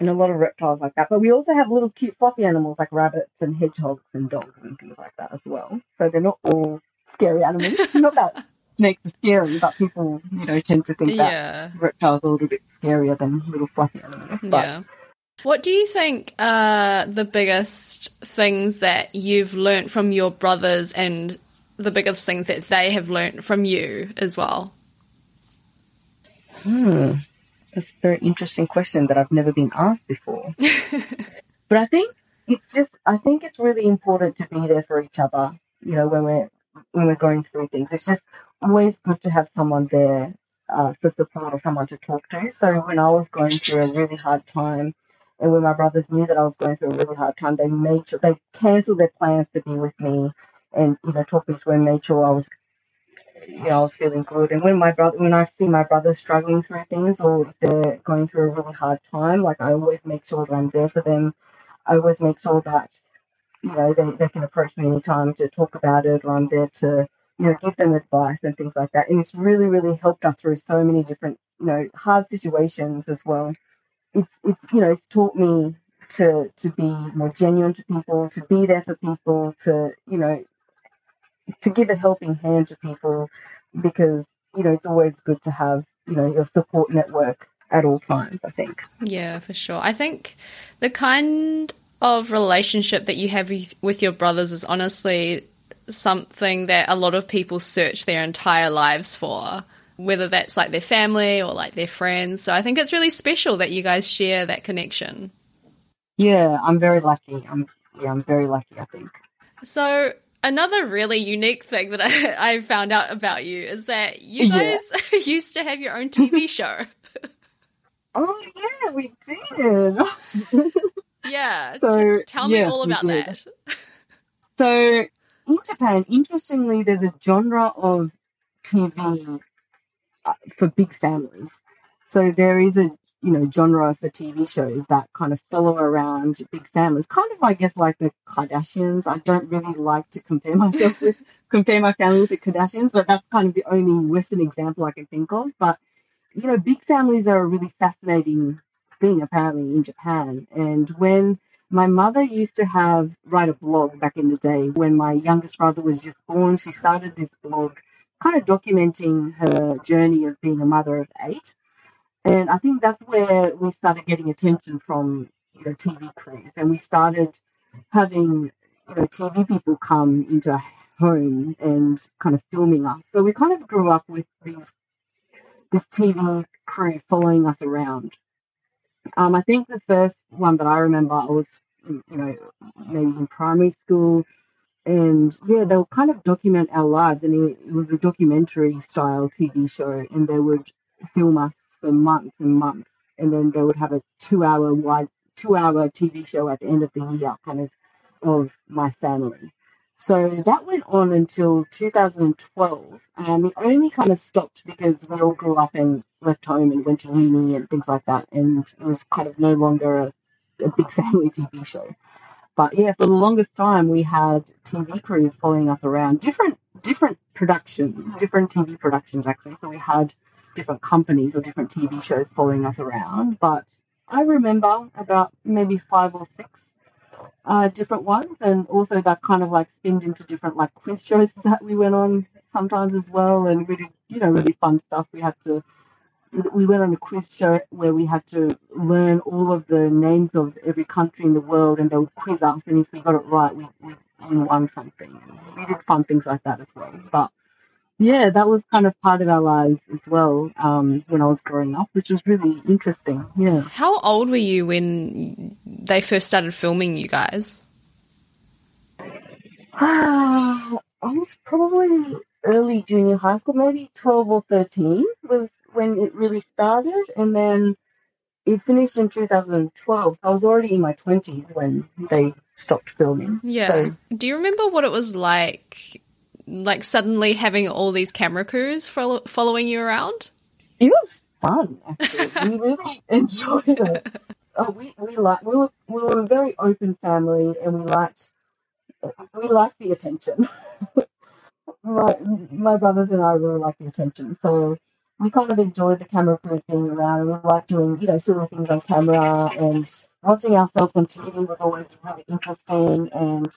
S2: and a lot of reptiles like that. But we also have little cute fluffy animals like rabbits and hedgehogs and dogs and things like that as well. So they're not all scary animals. not that (laughs) snakes are scary, but people you know tend to think that reptiles are a little bit scarier than little fluffy animals. But
S1: Yeah. What do you think are the biggest things that you've learnt from your brothers and the biggest things that they have learnt from you as well?
S2: Hmm. That's a very interesting question that I've never been asked before. (laughs) but I think it's just I think it's really important to be there for each other, you know, when we're when we're going through things. It's just always good to have someone there uh, for support or someone to talk to. So when I was going through a really hard time and when my brothers knew that I was going through a really hard time, they made sure they cancelled their plans to be with me and, you know, talk me through and made sure I was you know, I was feeling good. And when my brother, when I see my brothers struggling through things or they're going through a really hard time, like I always make sure that I'm there for them. I always make sure that, you know, they, they can approach me anytime to talk about it or I'm there to, you know, give them advice and things like that. And it's really, really helped us through so many different, you know, hard situations as well. It's, it's you know, it's taught me to, to be more genuine to people, to be there for people, to, you know, to give a helping hand to people because you know it's always good to have you know your support network at all times i think
S1: Yeah, for sure. I think the kind of relationship that you have with, with your brothers is honestly something that a lot of people search their entire lives for, whether that's like their family or like their friends. So I think it's really special that you guys share that connection.
S2: yeah i'm very lucky i'm yeah i'm very lucky i think
S1: So another really unique thing that (laughs) I, I found out about you is that you
S2: Yeah.
S1: guys (laughs) used to have your own TV (laughs) show.
S2: oh yeah we did
S1: Yeah.
S2: So,
S1: T- tell me
S2: yes,
S1: all about that.
S2: so in japan interestingly there's a genre of tv uh, for big families. So there is a you know genre for tv shows that kind of follow around big families. Kind of i guess like the kardashians. I don't really like to compare (laughs) myself with compare my family with the kardashians but that's kind of the only western example i can think of. But you know big families are a really fascinating thing apparently in japan. And when my mother used to have write a blog back in the day when my youngest brother was just born she started this blog kind of documenting her journey of being a mother of eight and I think that's where we started getting attention from you know TV crews, and we started having you know TV people come into our home and kind of filming us. So we kind of grew up with these this TV crew following us around. Um, I think the first one that I remember, I was you know maybe in primary school, and yeah, they'll kind of document our lives, and it, was a documentary style TV show, and they would film us for months and months, and then they would have a two-hour wide, two-hour TV show at the end of the year, kind of of my family. So that went on until 2012, and it only kind of stopped because we all grew up and left home and went to uni and things like that, and it was kind of no longer a, a big (laughs) family TV show. But yeah, for the longest time, we had TV crews following us around, different different productions, different TV productions actually. So we had different companies or different TV shows following us around. But I remember about maybe five or six uh, different ones, and also that kind of like spinned into different like quiz shows that we went on sometimes as well, and really, you know, really fun stuff. We had to, we went on a quiz show where we had to learn all of the names of every country in the world, and they would quiz us, and if we got it right, we, we, we won something. We did fun things like that as well, but yeah, that was kind of part of our lives as well um, when I was growing up, which was really interesting. Yeah.
S1: How old were you when they first started filming you guys? (sighs)
S2: I was probably early junior high school, maybe 12 or 13 was when it really started. And then it finished in 2012. So I was already in my 20s when they stopped filming.
S1: Yeah.
S2: So,
S1: Do you remember what it was like, like suddenly having all these camera crews follow- following you around?
S2: It was fun, actually. we (laughs) really enjoyed it. Oh, we we like we were we were a very open family, and we liked we liked the attention. (laughs) my my brothers and I really liked the attention, so we kind of enjoyed the camera crews being around. We liked doing you know silly things on camera, and watching ourselves on TV was always really interesting, and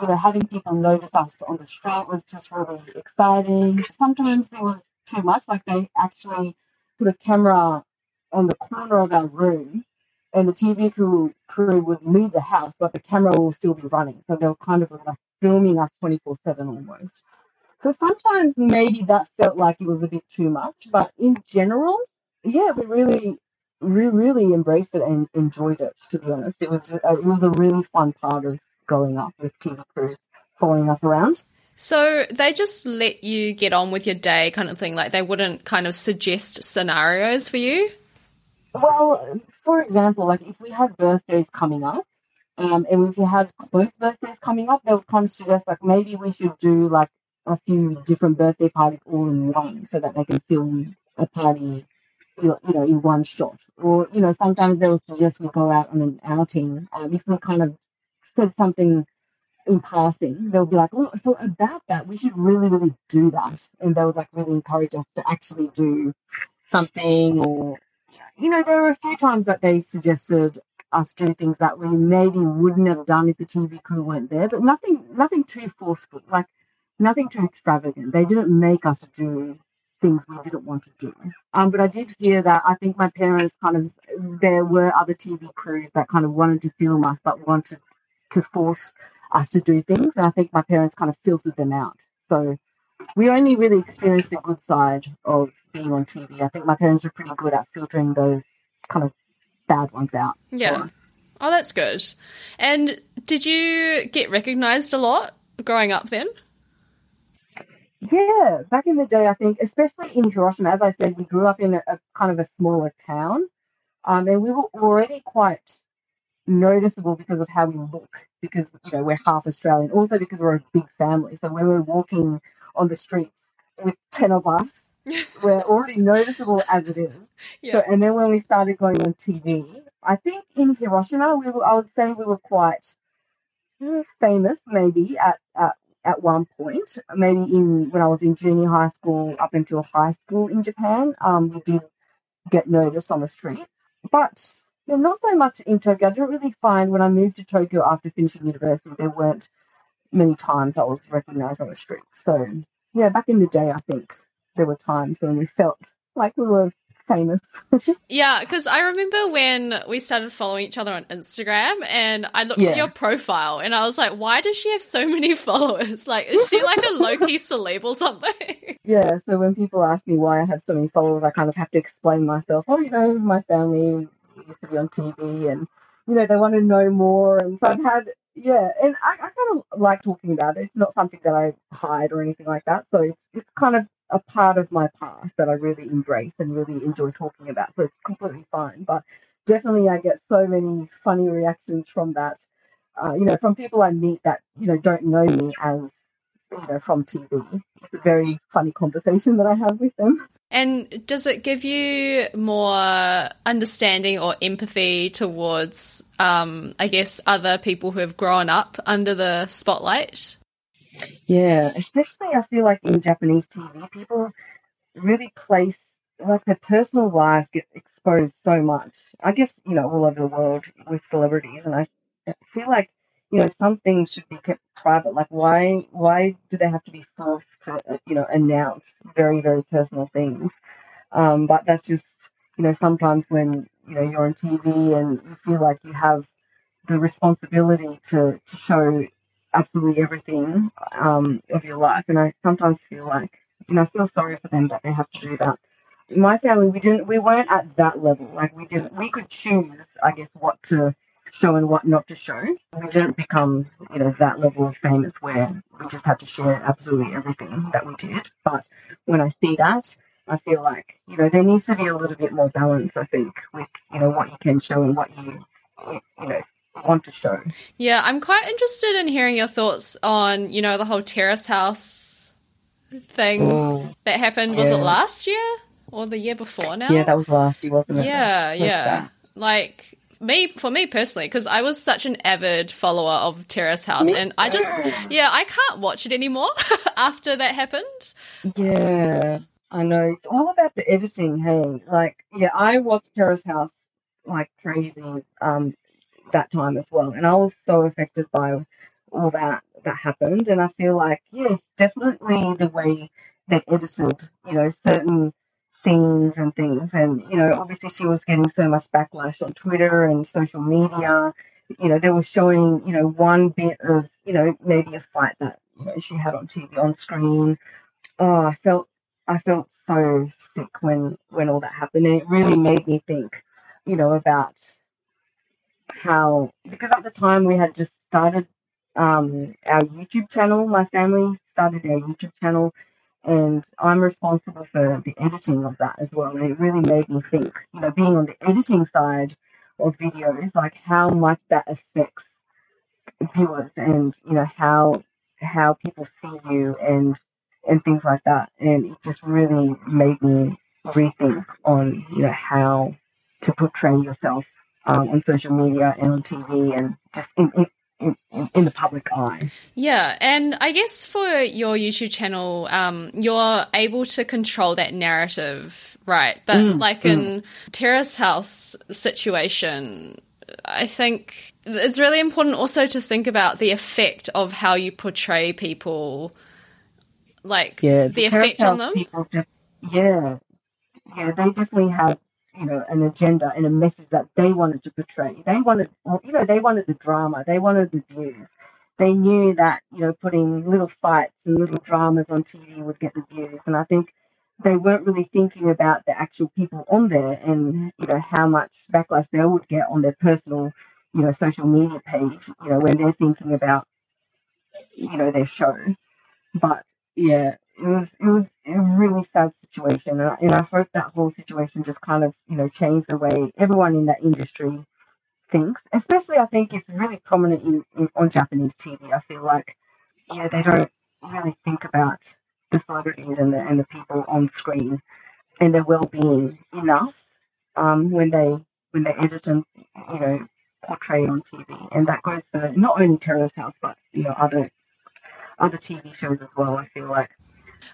S2: you know having people notice us on the street was just really exciting. Sometimes there was too much, like they actually put a camera on the corner of our room and the TV crew, crew would leave the house, but the camera will still be running. So they were kind of like filming us 24 7 almost. So sometimes maybe that felt like it was a bit too much, but in general, yeah, we really, we really embraced it and enjoyed it. To be honest, it was uh, it was a really fun part of growing up with TV crews following us around.
S1: So they just let you get on with your day, kind of thing. Like they wouldn't kind of suggest scenarios for you.
S2: Well, for example, like if we had birthdays coming up, um, and if we had close birthdays coming up, they would kind of suggest like maybe we should do like a few different birthday parties all in one, so that they can film a party, you know, in one shot. Or you know, sometimes they would suggest we go out on an outing. Um, if we're kind of said something in passing, they'll be like, "Oh, so about that, we should really, really do that," and they would like really encourage us to actually do something or you know, there were a few times that they suggested us do things that we maybe wouldn't have done if the TV crew weren't there, but nothing, nothing too forceful, like nothing too extravagant. They didn't make us do things we didn't want to do. Um, but I did hear that I think my parents kind of there were other TV crews that kind of wanted to film us, but wanted to force us to do things, and I think my parents kind of filtered them out. So we only really experienced the good side of being on TV. I think my parents were pretty good at filtering those kind of bad ones out.
S1: Yeah. Oh, that's good. And did you get recognized a lot growing up then?
S2: Yeah, back in the day, I think, especially in Hiroshima, as I said, we grew up in a, a kind of a smaller town, um, and we were already quite noticeable because of how we look, because you know we're half Australian, also because we're a big family. So when we're walking on the street with ten of us, (laughs) we're already noticeable as it is.
S1: Yeah.
S2: So, and then when we started going on TV, I think in Hiroshima, we were, I would say we were quite mm, famous, maybe at, at at one point. Maybe in when I was in junior high school up until high school in Japan, um, we did get noticed on the street, but yeah, not so much in Tokyo. I didn't really find when I moved to Tokyo after finishing university, there weren't many times I was recognized on the street. So yeah, back in the day, I think there were times when we felt like we were famous. (laughs)
S1: Yeah, because I remember when we started following each other on Instagram and I looked
S2: Yeah.
S1: at your profile and I was like, why does she have so many (laughs) followers? Like, is she like a low key celeb or something? (laughs)
S2: Yeah, so when people ask me why I have so many followers, I kind of have to explain myself. Oh, you know, my family used to be on TV and, you know, they want to know more. And so I've had, yeah, and I, I kind of like talking about it. It's not something that I hide or anything like that. So it's, it's kind of a part of my past that I really embrace and really enjoy talking about. So it's completely fine. But definitely I get so many funny reactions from that, uh, you know, from people I meet that, you know, don't know me as, you know, from TV it's a very funny conversation that I have with them.
S1: And does it give you more understanding or empathy towards, um, I guess, other people who have grown up under the spotlight?
S2: Yeah, especially I feel like in Japanese TV, people really place like their personal life gets exposed so much. I guess you know all over the world with celebrities, and I feel like you know, some things should be kept private. Like, why why do they have to be forced to, uh, you know, announce very very personal things? Um, but that's just, you know, sometimes when you know you're on TV and you feel like you have the responsibility to to show absolutely everything um, of your life, and I sometimes feel like, you know, I feel sorry for them that they have to do that. My family, we didn't, we weren't at that level. Like we didn't, we could choose, I guess, what to show and what not to show. We didn't become, you know, that level of famous where we just had to share absolutely everything that we did. But when I see that, I feel like, you know, there needs to be a little bit more balance, I think, with, you know, what you can show and what you, you know, want to show.
S1: Yeah, I'm quite interested in hearing your thoughts on, you know, the whole terrace house thing
S2: Mm,
S1: that happened. Was it last year or the year before now?
S2: yeah, that was last year, wasn't it?
S1: Yeah, yeah.
S2: that.
S1: Like me, for me personally, because I was such an avid follower of Terrace House,
S2: Me
S1: and I just, yeah, I can't watch it anymore (laughs) after that happened.
S2: Yeah, I know. All about the editing, hey. Like, yeah, I watched Terrace House like crazy um that time as well. And I was so affected by all that that happened. And I feel like, yes, definitely the way they edited, you know, certain scenes and things. And, you know, obviously she was getting so much backlash on Twitter and social media. You know, they were showing, you know, one bit of, you know, maybe a fight that you know, she had on TV on screen. Oh, I felt I felt so sick when when all that happened. And it really made me think, you know, about how because at the time we had just started um, our YouTube channel. My family started our YouTube channel, and I'm responsible for the editing of that as well. And it really made me think, you know, being on the editing side of videos, like how much that affects viewers, and you know how how people see you and and things like that. And it just really made me rethink on you know how to portray yourself um, on social media and on TV and just in, in the public eye.
S1: Yeah, and I guess for your YouTube channel, um, you're able to control that narrative, right? But
S2: Mm,
S1: like in Terrace House situation, I think it's really important also to think about the effect of how you portray people, like
S2: Yeah,
S1: the
S2: Terrace
S1: effect on them.
S2: Just, yeah, yeah, they definitely have you know an agenda and a message that they wanted to portray. They wanted, you know, they wanted the drama. They wanted the views. They knew that you know putting little fights and little dramas on TV would get the views, and I think they weren't really thinking about the actual people on there and you know how much backlash they would get on their personal you know social media page. You know when they're thinking about you know their show, but yeah, it was it was a really sad situation, and I, and I hope that whole situation just kind of you know changed the way everyone in that industry thinks. Especially, I think it's really prominent in, in on Japanese TV. I feel like yeah, they don't really think about the celebrities and the and the people on screen and their well being enough um, when they when they edit and you know portray on TV, and that goes for not only Terrace House but you know other other TV shows as well. I feel like.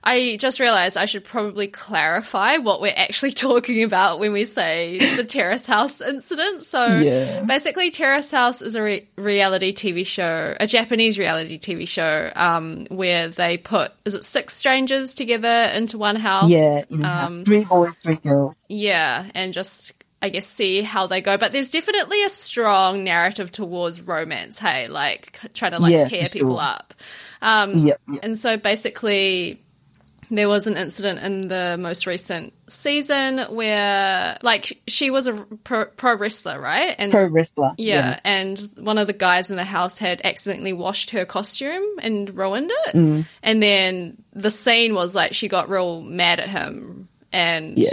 S1: I just realized I should probably clarify what we're actually (laughs) talking about when we say the Terrace House incident. So,
S2: Yeah.
S1: basically, Terrace House is a re- reality TV show, a Japanese reality TV show, um, where they put is it six strangers together into one house?
S2: Yeah, in the house.
S1: Um,
S2: three boys, three girls.
S1: yeah, and just I guess see how they go. But there's definitely a strong narrative towards romance. Hey, like trying to like
S2: Yeah,
S1: pair
S2: for
S1: people up. Um,
S2: Yep, yep.
S1: and so basically, there was an incident in the most recent season where, like, she was a pro, pro wrestler, right? And
S2: Pro wrestler.
S1: yeah, and one of the guys in the house had accidentally washed her costume and ruined it.
S2: Mm.
S1: And then the scene was like she got real mad at him, and
S2: Yeah.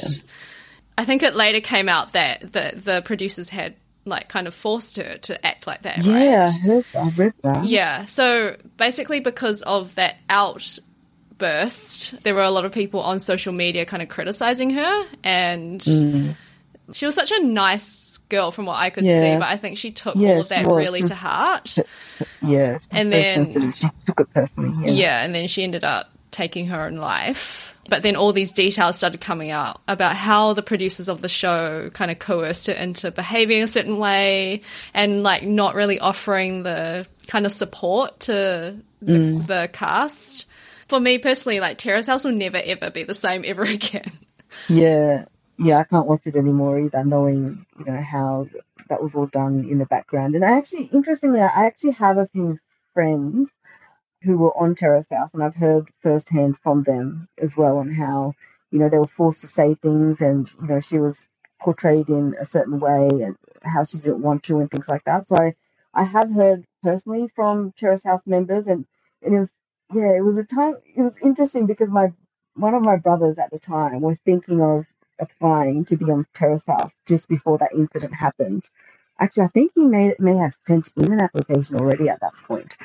S1: I think it later came out that the the producers had like kind of forced her to act like that, right?
S2: Yeah, I heard that. I read that.
S1: Yeah. So basically, because of that outburst, there were a lot of people on social media kind of criticizing her, and she was such a nice girl from what I could
S2: Yeah.
S1: see. But I think she took
S2: Yeah,
S1: all of that really to heart.
S2: Yeah.
S1: And then-
S2: she took it personally. Yeah.
S1: Yeah, and then she ended up taking her own life. But then all these details started coming out about how the producers of the show kind of coerced it into behaving a certain way and like not really offering the kind of support to the, mm. the cast. For me personally, like Terrace House will never ever be the same ever (laughs) again.
S2: Yeah, yeah, I can't watch it anymore either, knowing you know how that was all done in the background. And I actually, interestingly, I actually have a few friends who were on Terrace House, and I've heard firsthand from them as well on how you know they were forced to say things, and you know she was portrayed in a certain way, and how she didn't want to, and things like that. So I, I have heard personally from Terrace House members, and, and it was yeah, it was a time. It was interesting because my one of my brothers at the time was thinking of applying to be on House just before that incident happened. Actually, I think he may may have sent in an application already at that point.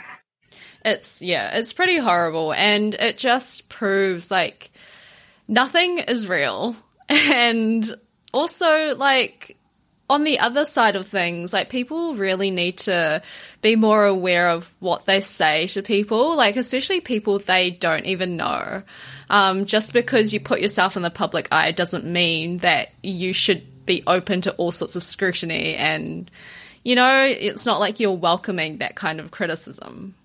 S1: It's yeah, it's pretty horrible, and it just proves like nothing is real, (laughs) and also like on the other side of things, like people really need to be more aware of what they say to people, like especially people they don't even know. Um, just because you put yourself in the public eye doesn't mean that you should be open to all sorts of scrutiny and you know, it's not like you're welcoming that kind of criticism.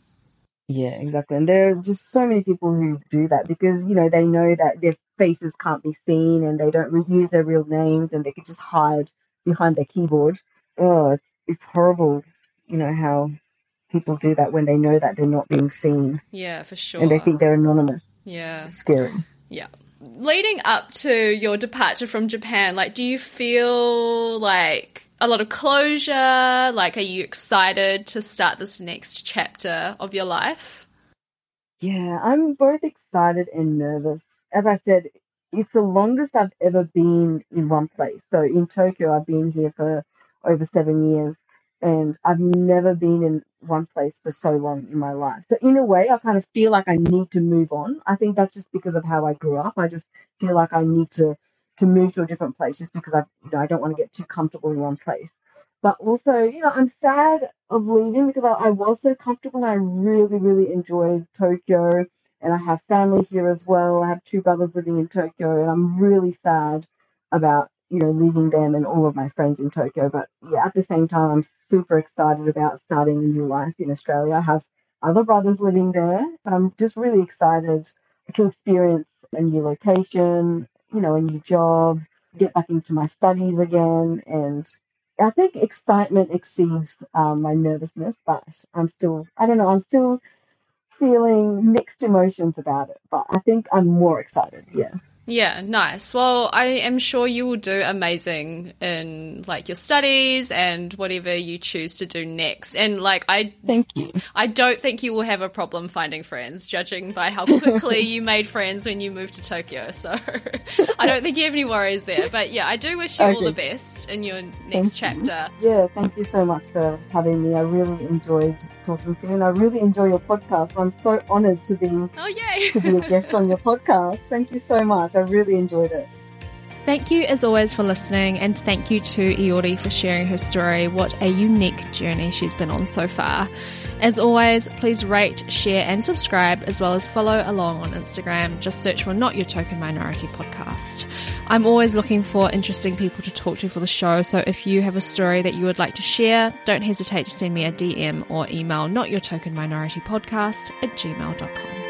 S2: Yeah, exactly. And there are just so many people who do that because, you know, they know that their faces can't be seen and they don't use their real names and they can just hide behind their keyboard. Oh, it's, it's horrible, you know, how people do that when they know that they're not being seen.
S1: Yeah, for sure.
S2: And they think they're anonymous.
S1: Yeah.
S2: It's scary.
S1: Yeah. Leading up to your departure from Japan, like, do you feel like a lot of closure? Like, are you excited to start this next chapter of your life?
S2: Yeah, I'm both excited and nervous. As I said, it's the longest I've ever been in one place. So in Tokyo, I've been here for over seven years, and I've never been in one place for so long in my life. So in a way, I kind of feel like I need to move on. I think that's just because of how I grew up. I just feel like I need to to move to a different place just because I you know I don't want to get too comfortable in one place. But also, you know, I'm sad of leaving because I, I was so comfortable and I really, really enjoyed Tokyo and I have family here as well. I have two brothers living in Tokyo, and I'm really sad about you know leaving them and all of my friends in Tokyo. But yeah, at the same time, I'm super excited about starting a new life in Australia. I have other brothers living there, but I'm just really excited to experience a new location, you know, a new job, get back into my studies again, and I think excitement exceeds um, my nervousness, but I'm still, I don't know, I'm still feeling mixed emotions about it, but I think I'm more excited. Yeah.
S1: Yeah, nice. Well, I am sure you will do amazing in like your studies and whatever you choose to do next. And like I
S2: Thank you.
S1: I don't think you will have a problem finding friends, judging by how quickly (laughs) you made friends when you moved to Tokyo. So (laughs) I don't think you have any worries there. But yeah, I do wish you okay. all the best in your next
S2: thank
S1: chapter.
S2: You. Yeah, thank you so much for having me. I really enjoyed and I really enjoy your podcast. I'm so honored to be
S1: Oh yay (laughs)
S2: to be a guest on your podcast. Thank you so much. I really enjoyed it.
S1: Thank you as always for listening, and thank you to Iori for sharing her story. What a unique journey she's been on so far. As always, please rate, share, and subscribe, as well as follow along on Instagram. Just search for Not Your Token Minority podcast. I'm always looking for interesting people to talk to for the show, so if you have a story that you would like to share, don't hesitate to send me a DM or email Not Your Token Minority podcast at gmail.com.